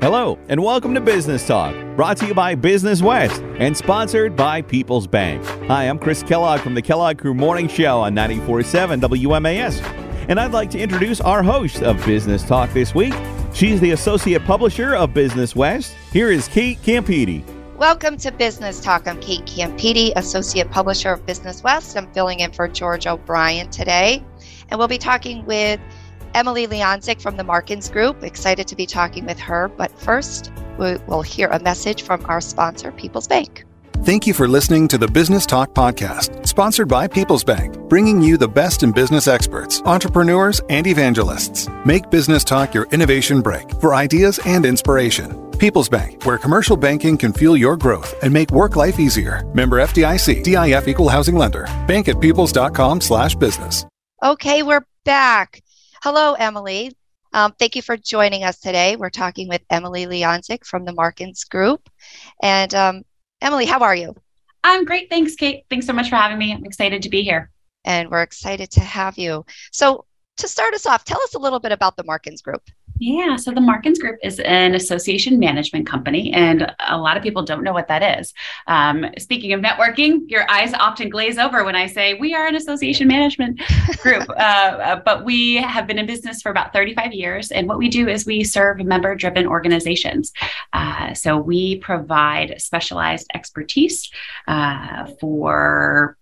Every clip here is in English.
Hello, and welcome to Business Talk, brought to you by Business West and sponsored by People's Bank. Hi, I'm Chris Kellogg from the Kellogg Crew Morning Show on 94.7 WMAS. And I'd like to introduce our host of Business Talk this week. She's the Associate Publisher of Business West. Here is Kate Campiti. Welcome to Business Talk. I'm Kate Campiti, Associate Publisher of Business West. I'm filling in for George O'Brien today. And we'll be talking with Emily Leonzik from the Markins Group. Excited to be talking with her. But first, we'll hear a message from our sponsor, People's Bank. Thank you for listening to the Business Talk Podcast, sponsored by People's Bank, bringing you the best in business experts, entrepreneurs, and evangelists. Make Business Talk your innovation break for ideas and inspiration. People's Bank, where commercial banking can fuel your growth and make work life easier. Member FDIC, DIF equal housing lender. Bank at peoples.com slash business. Okay, we're back. Hello, Emily. Um, thank you for joining us today. We're talking with Emily Leonzik from the Markins Group. And um, Emily, how are you? I'm great. Thanks, Kate. Thanks so much for having me. I'm excited to be here. And we're excited to have you. So, to start us off, tell us a little bit about the Markins Group. Yeah, so the Markins Group is an association management company, and a lot of people don't know what that is. Um, speaking of networking, your eyes often glaze over when I say we are an association management group, uh, but we have been in business for about 35 years, and what we do is we serve member driven organizations. Uh, so we provide specialized expertise uh, for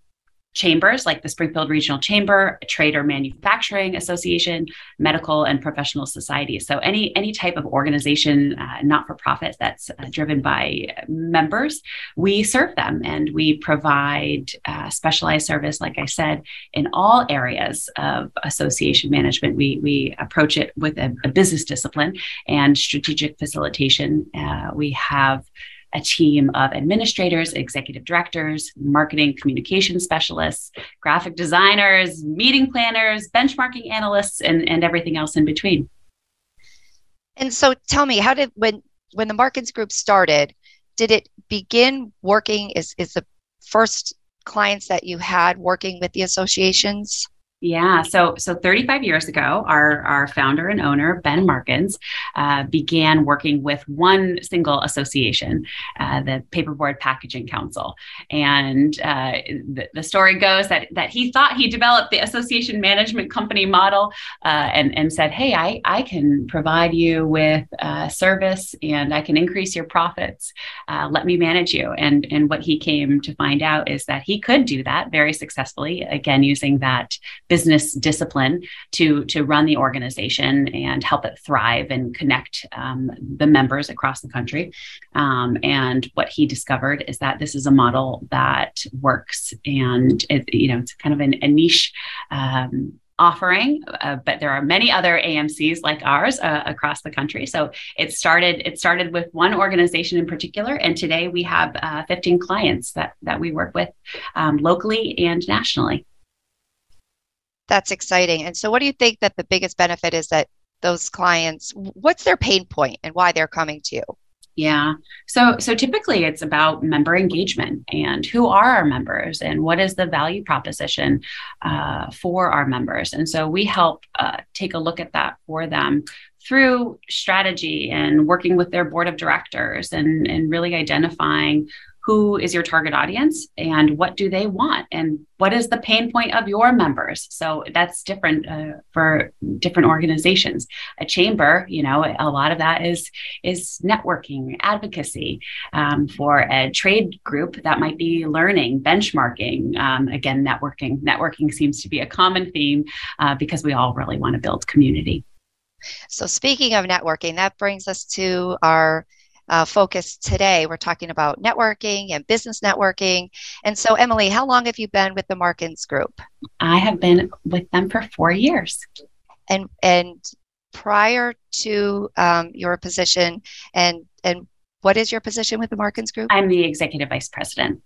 chambers like the Springfield Regional Chamber, Trade or Manufacturing Association, medical and professional societies. So any any type of organization, uh, not for profit, that's uh, driven by members, we serve them and we provide uh, specialized service. Like I said, in all areas of association management, we we approach it with a, a business discipline and strategic facilitation. Uh, we have a team of administrators, executive directors, marketing communication specialists, graphic designers, meeting planners, benchmarking analysts, and, and everything else in between. And so tell me, how did when when the Markins Group started, did it begin working? Is is the first clients that you had working with the associations? Yeah, so so 35 years ago, our our founder and owner Ben Markins uh, began working with one single association, uh, the Paperboard Packaging Council, and uh, the, the, story goes that that he thought he developed the association management company model, uh, and and said, hey, I I can provide you with uh, service and I can increase your profits. Uh, let me manage you. And and what he came to find out is that he could do that very successfully, again using that business discipline to to run the organization and help it thrive and connect um, the members across the country. Um, and what he discovered is that this is a model that works, and it, you know it's kind of an, a niche. Um, offering uh, but there are many other amcs like ours uh, across the country so it started it started with one organization in particular and today we have uh, 15 clients that that we work with um, locally and nationally that's exciting. And so, what do you think that the biggest benefit is that those clients, what's their pain point and why they're coming to you? Yeah. So so typically it's about member engagement and who are our members and what is the value proposition uh, for our members. And so we help uh, take a look at that for them through strategy and working with their board of directors and and really identifying who is your target audience and what do they want and what is the pain point of your members. So that's different uh, for different organizations. A chamber you know a lot of that is is networking advocacy um, for a trade group that might be learning benchmarking um, again networking. Networking seems to be a common theme uh, because we all really want to build community. So speaking of networking that brings us to our uh, focus today. We're talking about networking and business networking. And so, Emily, how long have you been with the Markins Group? I have been with them for four years. And and prior to um, your position, and and what is your position with the Markins Group? I'm the executive vice president.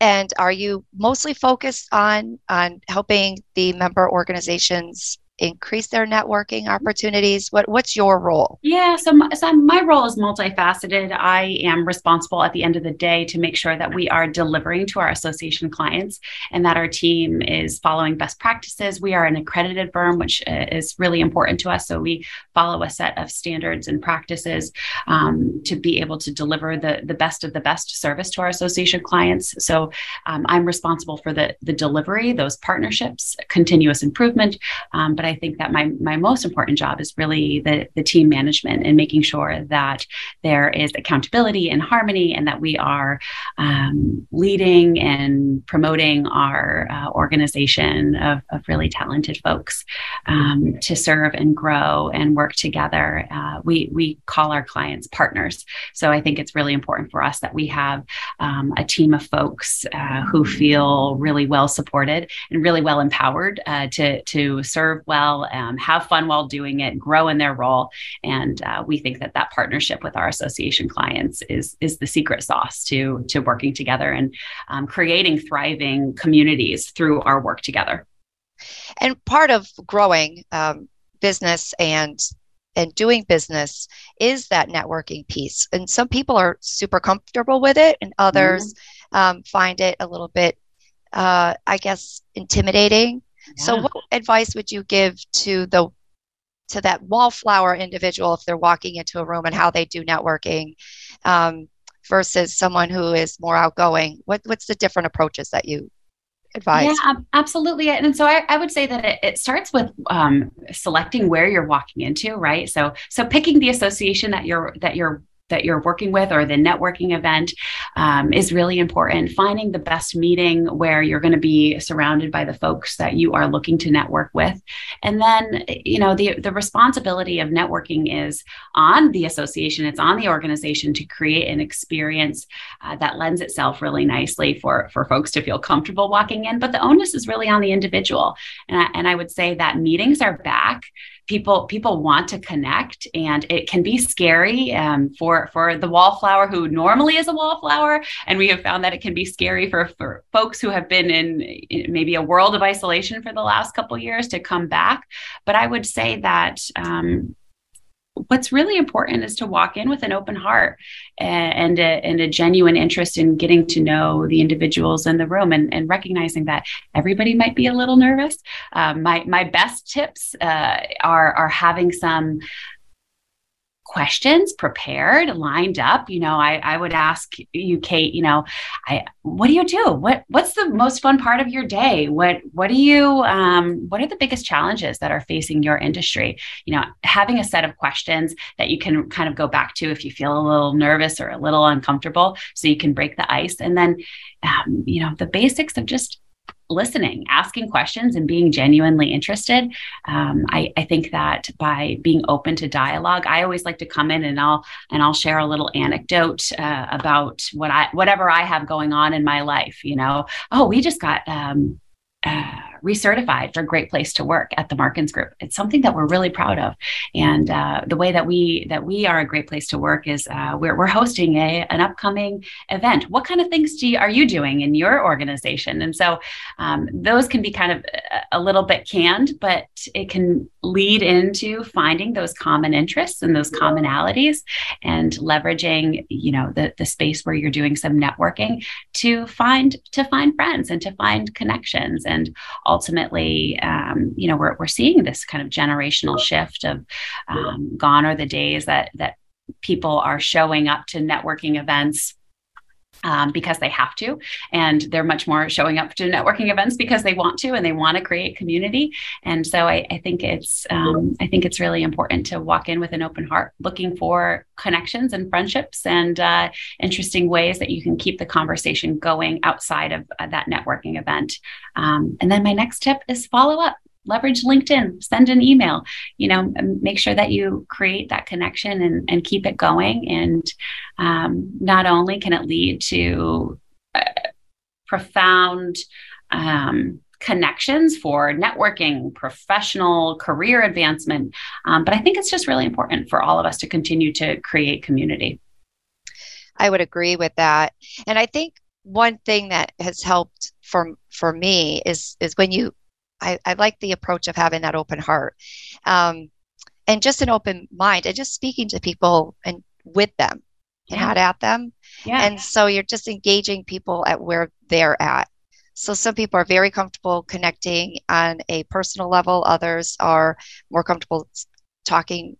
And are you mostly focused on on helping the member organizations increase their networking opportunities? What What's your role? Yeah, so my, so my role is multifaceted. I am responsible at the end of the day to make sure that we are delivering to our association clients and that our team is following best practices. We are an accredited firm, which uh, is really important to us. So we follow a set of standards and practices um, to be able to deliver the the best of the best service to our association clients. So um, I'm responsible for the the delivery, those partnerships, continuous improvement, um, but I think that my my most important job is really the the team management and making sure that there is accountability and harmony, and that we are um, leading and promoting our uh, organization of, of really talented folks um, to serve and grow and work together. Uh, we we call our clients partners, so I think it's really important for us that we have um, a team of folks uh, who feel really well supported and really well empowered uh, to to serve well well, um, have fun while doing it, grow in their role. And uh, we think that that partnership with our association clients is is the secret sauce to to working together and um, creating thriving communities through our work together. And part of growing um, business and and doing business is that networking piece. And some people are super comfortable with it, and others mm-hmm. um, find it a little bit, uh, I guess, intimidating. So, what advice would you give to the to that wallflower individual if they're walking into a room and how they do networking um, versus someone who is more outgoing? What what's the different approaches that you advise? Yeah, absolutely. And so I, I would say that it, it starts with um, selecting where you're walking into, right? So so picking the association that you're that you're that you're working with or the networking event um, is really important. Finding the best meeting where you're going to be surrounded by the folks that you are looking to network with. And then, you know, the, the responsibility of networking is on the association, it's on the organization to create an experience uh, that lends itself really nicely for, for folks to feel comfortable walking in. But the onus is really on the individual. And I, and I would say that meetings are back people people want to connect and it can be scary um, for for the wallflower who normally is a wallflower. And we have found that it can be scary for, for folks who have been in, in maybe a world of isolation for the last couple years to come back. But i would say that um, what's really important is to walk in with an open heart and, and, a, and a genuine interest in getting to know the individuals in the room and, and recognizing that everybody might be a little nervous. Um, my, my best tips uh, are, are having some questions prepared lined up you know i i would ask you kate you know i what do you do? What what's the most fun part of your day? What what do you um, what are the biggest challenges that are facing your industry? You know having a set of questions that you can kind of go back to if you feel a little nervous or a little uncomfortable so you can break the ice. And then um, you know the basics of just listening, asking questions, and being genuinely interested. Um, I, I, think that by being open to dialogue, I always like to come in and I'll and I'll share a little anecdote uh, about what I whatever I have going on in my life. You know, oh, we just got. Um, uh, recertified for Great Place to Work at the Markins Group. It's something that we're really proud of, and uh, the way that we that we are a great place to work is uh, we're we're hosting a an upcoming event. What kind of things do you, are you doing in your organization? And so um, those can be kind of a, a little bit canned, but it can lead into finding those common interests and those commonalities, and leveraging you know the the space where you're doing some networking to find to find friends and to find connections and ultimately, um, you know, we're, we're seeing this kind of generational shift of um, gone are the days that that people are showing up to networking events um, because they have to. And they're much more showing up to networking events because they want to and they want to create community. And so I, I think it's um, I think it's really important to walk in with an open heart, looking for connections and friendships and uh, interesting ways that you can keep the conversation going outside of uh, that networking event. Um, and then my next tip is follow up leverage LinkedIn, send an email, you know, make sure that you create that connection and, and keep it going. And um, not only can it lead to uh, profound um, connections for networking, professional career advancement, um, but I think it's just really important for all of us to continue to create community. I would agree with that. And I think one thing that has helped for for me is is when you I, I like the approach of having that open heart um, and just an open mind and just speaking to people and with them and not at them. Yeah. And so you're just engaging people at where they're at. So some people are very comfortable connecting on a personal level, others are more comfortable talking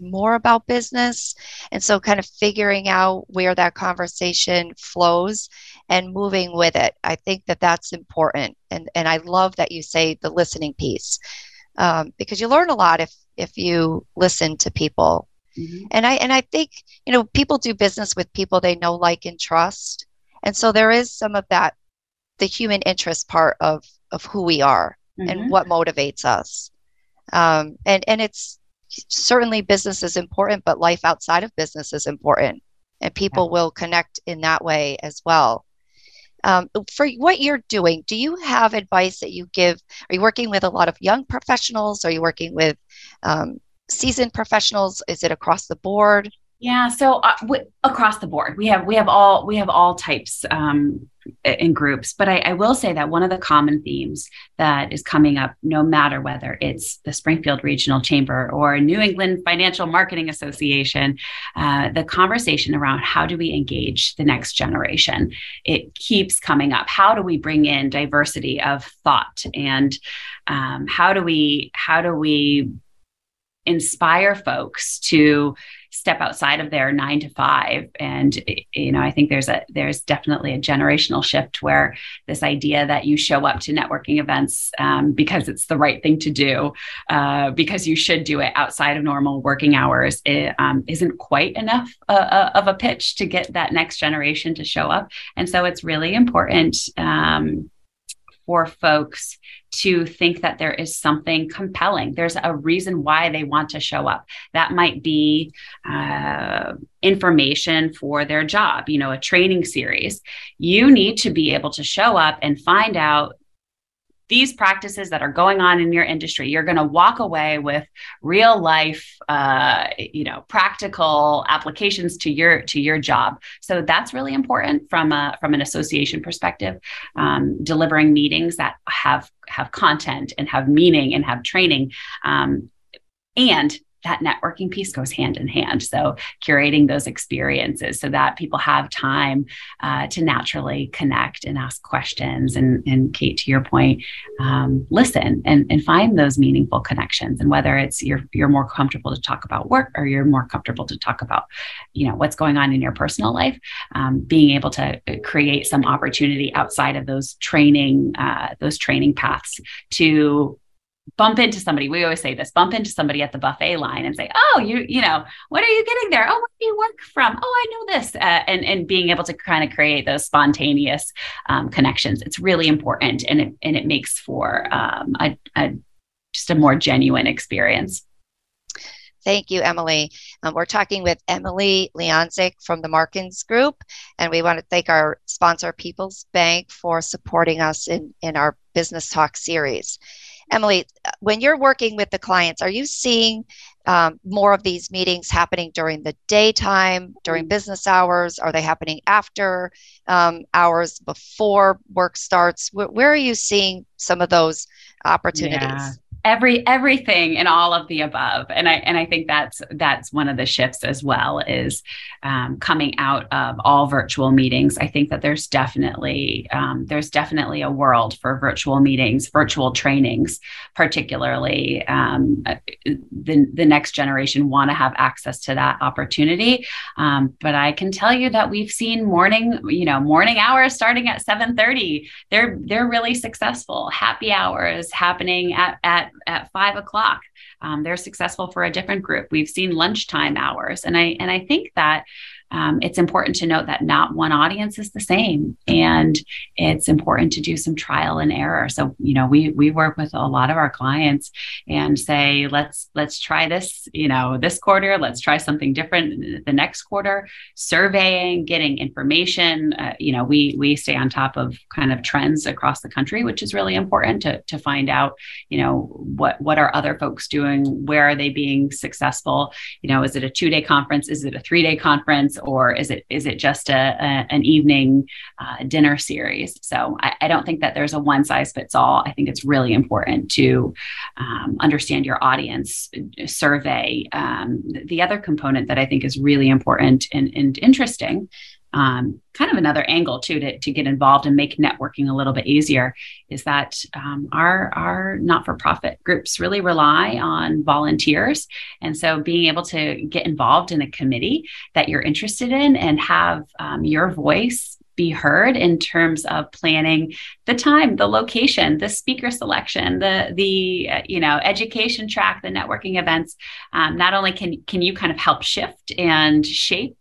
more about business. And so kind of figuring out where that conversation flows and moving with it. I think that that's important. And, and I love that you say the listening piece um, because you learn a lot if, if you listen to people. Mm-hmm. And I and I think you know people do business with people they know, like, and trust, and so there is some of that the human interest part of of who we are mm-hmm. and what motivates us um, and and it's certainly business is important but life outside of business is important. And people yeah. will connect in that way as well. Um, for what you're doing do you have advice that you give? Are you working with a lot of young professionals? Are you working with um, seasoned professionals? Is it across the board? Yeah, so uh, w- across the board, we have we have all we have all types um, in groups. But I, I, will say that one of the common themes that is coming up, no matter whether it's the Springfield Regional Chamber or New England Financial Marketing Association, uh, the conversation around how do we engage the next generation, it keeps coming up. How do we bring in diversity of thought, and um, how do we how do we inspire folks to step outside of their nine to five. And you know i think there's a there's definitely a generational shift where this idea that you show up to networking events um, because it's the right thing to do uh, because you should do it outside of normal working hours it, um, isn't quite enough uh, uh, of a pitch to get that next generation to show up. And so it's really important um, for folks to think that there is something compelling. There's a reason why they want to show up. That might be uh, information for their job, you know, a training series. You need to be able to show up and find out these practices that are going on in your industry you're going to walk away with real life uh, you know practical applications to your to your job. So that's really important from a from an association perspective um, delivering meetings that have have content and have meaning and have training um, and that networking piece goes hand in hand. So, curating those experiences so that people have time uh, to naturally connect and ask questions. And, and Kate, to your point, um, listen and, and find those meaningful connections. And whether it's you're, you're more comfortable to talk about work or you're more comfortable to talk about, you know, what's going on in your personal life, um, being able to uh, create some opportunity outside of those training, uh, those training paths to bump into somebody we always say this bump into somebody at the buffet line and say oh you you know what are you getting there oh where do you work from oh i know this uh, and and being able to kind of create those spontaneous um, connections it's really important and it and it makes for um, a, a just a more genuine experience Thank you, Emily. Um, we're talking with Emily Leonzik from the Markins Group, and we want to thank our sponsor, People's Bank, for supporting us in, in our Business Talk series. Emily, when you're working with the clients, are you seeing um, more of these meetings happening during the daytime, during mm. business hours? Are they happening after um, hours, before work starts? Where, where, are you seeing some of those opportunities? Yeah every everything and all of the above. And i and i think that's that's one of the shifts as well is um, coming out of all virtual meetings. I think that there's definitely um, there's definitely a world for virtual meetings virtual trainings particularly. Um, the, the next generation want to have access to that opportunity. Um, but i can tell you that we've seen morning you know morning hours starting at 7.30 they're they're really successful. Happy hours happening at at at five o'clock. Um, they're successful for a different group. We've seen lunchtime hours, and I and I think that um, it's important to note that not one audience is the same and it's important to do some trial and error. So you know we we work with a lot of our clients and say let's let's try this you know this quarter. Let's try something different the next quarter. Surveying getting information uh, you know we we stay on top of kind of trends across the country which is really important to to find out you know what what are other folks doing? Where are they being successful? You know is it a two day conference? Is it a three day conference or is it is it just a, a an evening uh, dinner series? So I, I, don't think that there's a one size fits all. I think it's really important to um, understand your audience, survey. Um, the other component that I think is really important and, and interesting um, kind of another angle too to, to get involved and make networking a little bit easier is that um, our our not-for-profit groups really rely on volunteers. And so being able to get involved in a committee that you're interested in and have um, your voice be heard in terms of planning the time the location the speaker selection the the uh, you know education track the networking events um, not only can can you kind of help shift and shape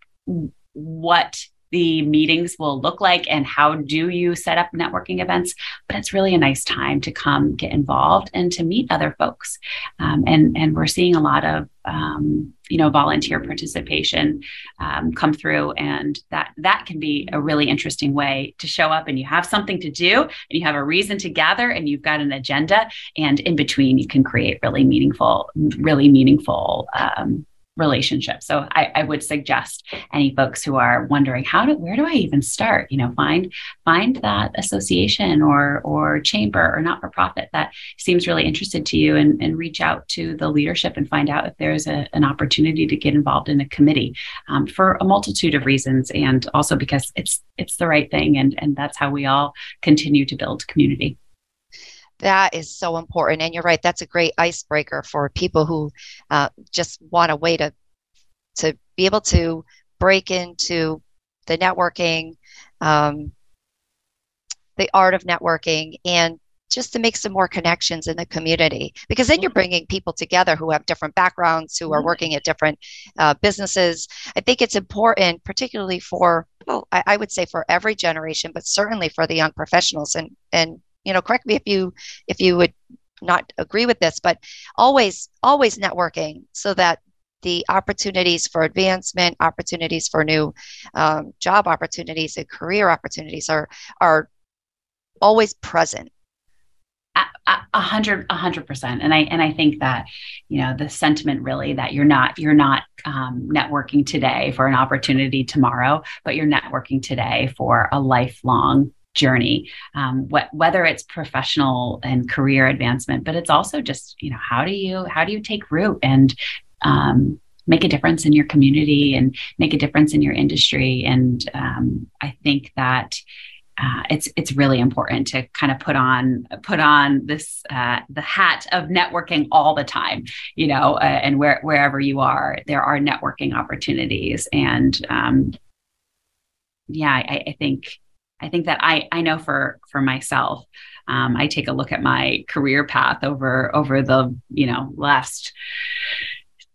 what the meetings will look like and how do you set up networking events but it's really a nice time to come get involved and to meet other folks. Um, and and we're seeing a lot of um, you know volunteer participation um, come through and that that can be a really interesting way to show up and you have something to do and you have a reason to gather and you've got an agenda and in between you can create really meaningful really meaningful um, relationship. So I, I, would suggest any folks who are wondering how do where do I even start? You know, find find that association or or chamber or not for profit that seems really interested to you and, and reach out to the leadership and find out if there's a, an opportunity to get involved in a committee um, for a multitude of reasons and also because it's it's the right thing and and that's how we all continue to build community that is so important. And you're right that's a great icebreaker for people who uh, just want a way to to be able to break into the networking um, the art of networking and just to make some more connections in the community. Because then you're bringing people together who have different backgrounds who are working at different uh, businesses. I think it's important particularly for well I, I, would say for every generation but certainly for the young professionals and and you know correct me if you if you would not agree with this but always always networking so that the opportunities for advancement opportunities for new um, job opportunities and career opportunities are are always present. A hundred a hundred percent. And i and i think that you know the sentiment really that you're not you're not um, networking today for an opportunity tomorrow but you're networking today for a lifelong journey, um, what, whether it's professional and career advancement, but it's also just you know how do you how do you take root and um, make a difference in your community and make a difference in your industry. And um, I think that uh, it's it's really important to kind of put on put on this uh, the hat of networking all the time, you know, uh, and where wherever you are, there are networking opportunities. And um, yeah, I, I think I think that I I know for for myself, um, I take a look at my career path over over the you know last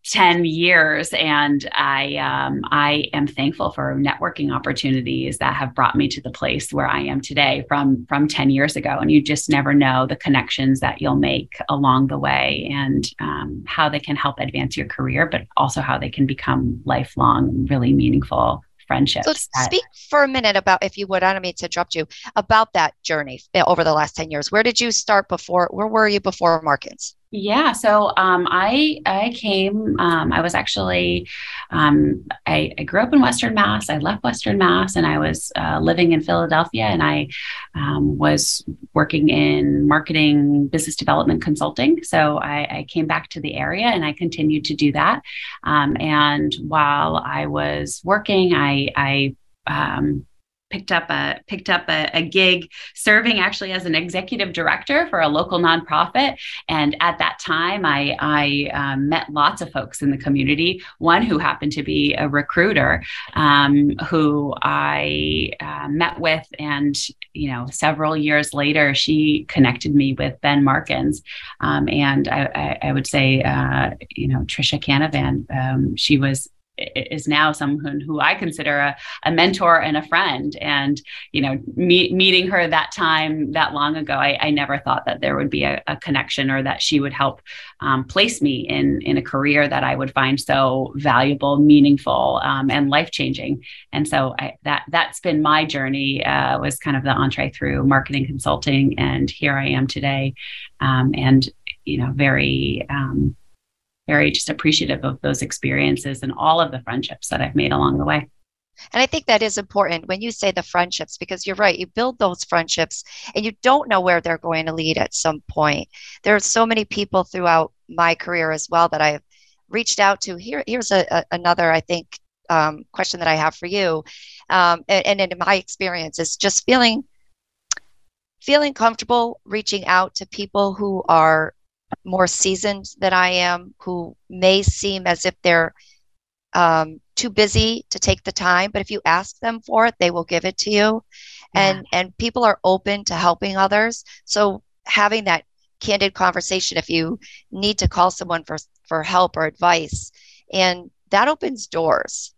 10 years and i um, i am thankful for networking opportunities that have brought me to the place where i am today from from 10 years ago and you just never know the connections that you'll make along the way and um, how they can help advance your career but also how they can become lifelong really meaningful friendships. So that- speak for a minute about, if you would, I don't mean to interrupt you, about that journey eh, over the last 10 years. Where did you start before, where were you before Markins? Yeah, so um, I I came. Um, I was actually um, I, I, grew up in Western Mass. I left Western Mass, and I was uh, living in Philadelphia, and I um, was working in marketing, business development, consulting. So I, I, came back to the area, and I continued to do that. Um, and while I was working, I I um, picked up a picked up a, a, gig serving actually as an executive director for a local nonprofit. And at that time i i um, met lots of folks in the community. One who happened to be a recruiter um, who i uh, met with and you know several years later she connected me with ben markins. Um, and I, I, I, would say uh, you know trisha canavan um, she was is now someone who I consider a, a mentor and a friend. And, you know, me, meeting her that time, that long ago, I, I never thought that there would be a, a connection or that she would help um, place me in, in a career that I would find so valuable, meaningful, um, and life changing. And so I, that, that's been my journey, uh, was kind of the entree through marketing consulting. And here I am today. Um, and, you know, very, um, very just appreciative of those experiences and all of the friendships that I've made along the way. And I think that is important when you say the friendships, because you're right, you build those friendships and you don't know where they're going to lead at some point. There are so many people throughout my career as well that I've reached out to. Here, here's a, a another, I think, um, question that I have for you. Um, and, and in my experience is just feeling feeling comfortable reaching out to people who are more seasoned than I am, who may seem as if they're um, too busy to take the time, but if you ask them for it, they will give it to you. Yeah. And and people are open to helping others. So having that candid conversation if you need to call someone for for help or advice and that opens doors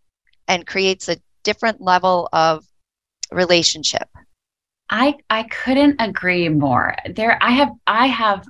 and creates a different level of relationship. I I couldn't agree more. There I have I have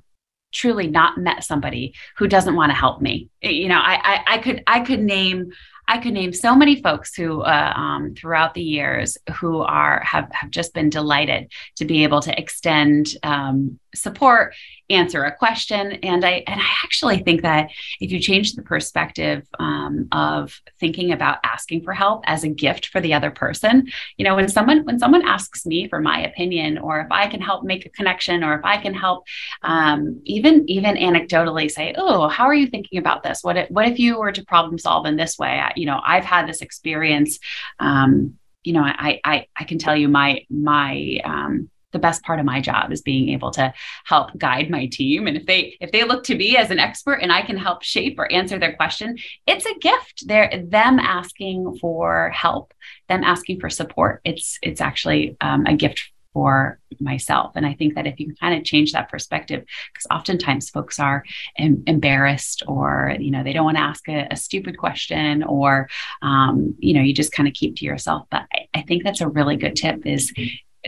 truly not met somebody who doesn't want to help me. You know, I, I, I could I could name I could name so many folks who, uh, um, throughout the years, who are have have just been delighted to be able to extend um, support answer a question. And i and i actually think that if you change the perspective um, of thinking about asking for help as a gift for the other person you know when someone when someone asks me for my opinion or if i can help make a connection or if i can help um, even even anecdotally say oh how are you thinking about this? What if, what if you were to problem solve in this way? I, you know i've had this experience um, you know I, I i can tell you my my um, the best part of my job is being able to help guide my team and if they if they look to me as an expert and i can help shape or answer their question it's a gift they're them asking for help them asking for support it's it's actually um, a gift for myself. And I think that if you kind of change that perspective, because oftentimes folks are em- embarrassed or, you know, they don't want to ask a, a stupid question or, um, you know, you just kind of keep to yourself. But I, I think that's a really good tip is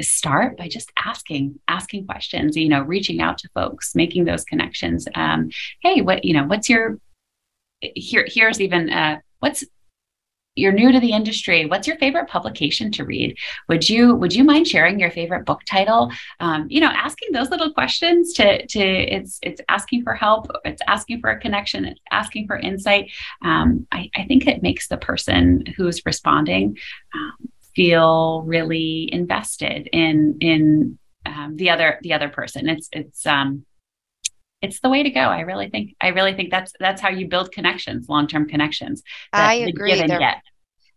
start by just asking asking questions you know reaching out to folks making those connections. Um, hey what you know what's your here here's even uh, what's you're new to the industry. What's your favorite publication to read? Would you would you mind sharing your favorite book title? Um, you know asking those little questions to to it's it's asking for help it's asking for a connection it's asking for insight. Um, I, I think it makes the person who's responding um, feel really invested in in um, the other the other person. It's it's um, it's the way to go. I really think I really think that's that's how you build connections, long term connections. I agree. There,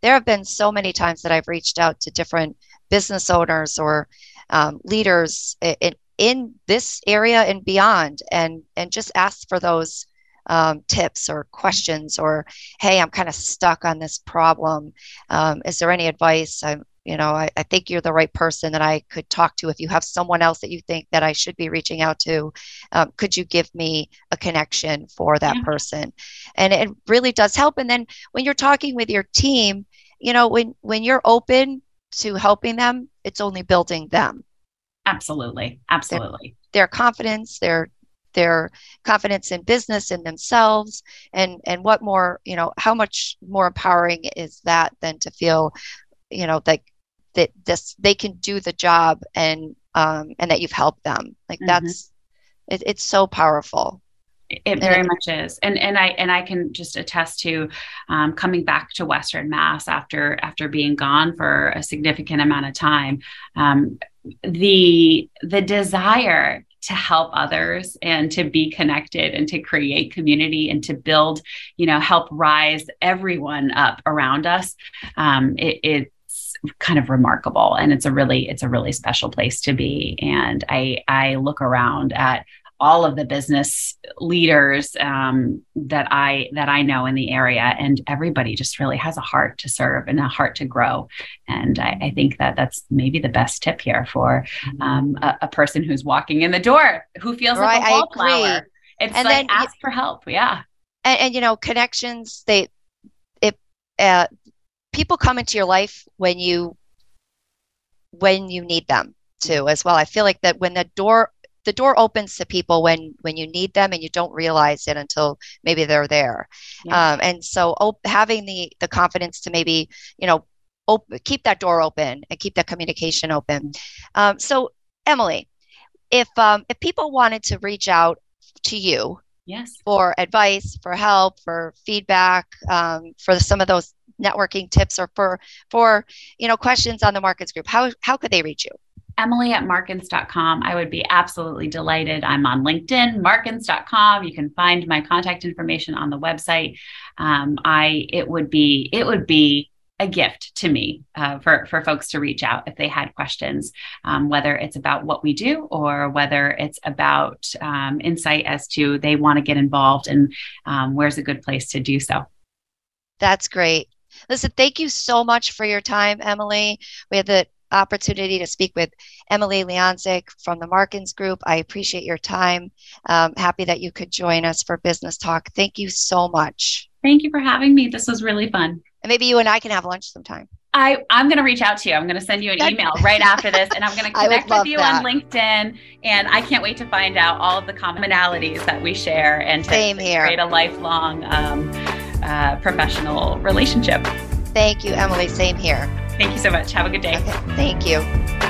there have been so many times that I've reached out to different business owners or um, leaders in, in this area and beyond, and and just asked for those um, tips or questions or hey i'm kind of stuck on this problem. Um, is there any advice? I'm you know I, I, think you're the right person that i could talk to if you have someone else that you think that i should be reaching out to. Um, could you give me a connection for that yeah. person? And it really does help. And then when you're talking with your team you know when when you're open to helping them it's only building them. Absolutely. Absolutely. their, their confidence their their confidence in business in themselves and and what more you know how much more empowering is that than to feel you know that that this they can do the job and um and that you've helped them like mm-hmm. that's it, it's so powerful it very much is, and and I and I can just attest to um, coming back to Western Mass after after being gone for a significant amount of time. Um, the the desire to help others and to be connected and to create community and to build, you know, help rise everyone up around us. Um, it, it's kind of remarkable and it's a really it's a really special place to be and i i look around at all of the business leaders um, that I that I know in the area, and everybody just really has a heart to serve and a heart to grow. And I, I think that that's maybe the best tip here for um, a, a, person who's walking in the door who feels right, like a wallflower. It's and like then, ask for help. Yeah, and, and you know connections. They if uh, people come into your life when you when you need them to as well. I feel like that when the door the door opens to people when when you need them and you don't realize it until maybe they're there yeah. um, and so op- having the the confidence to maybe you know op- keep that door open and keep that communication open um, so emily if um, if people wanted to reach out to you yes for advice for help for feedback um, for some of those networking tips or for for you know questions on the Markins Group, how how could they reach you? Emily at markins.com. I would be absolutely delighted. I'm on LinkedIn, markins.com. You can find my contact information on the website. Um, I it would be it would be a gift to me uh, for for folks to reach out if they had questions, um, whether it's about what we do or whether it's about um, insight as to they want to get involved and um, where's a good place to do so. That's great. Listen, thank you so much for your time, Emily. We had the opportunity to speak with Emily Leonzik from the Markins Group. I appreciate your time. Um, happy that you could join us for Business Talk. Thank you so much. Thank you for having me. This was really fun. And maybe you and I can have lunch sometime. I, I'm going to reach out to you. I'm going to send you an email right after this, and I'm going to connect with you that. on LinkedIn. And I can't wait to find out all of the commonalities that we share and to, Same here. create a lifelong um, uh, professional relationship. Thank you, Emily. Same here. Thank you so much. Have a good day. Okay. Thank you.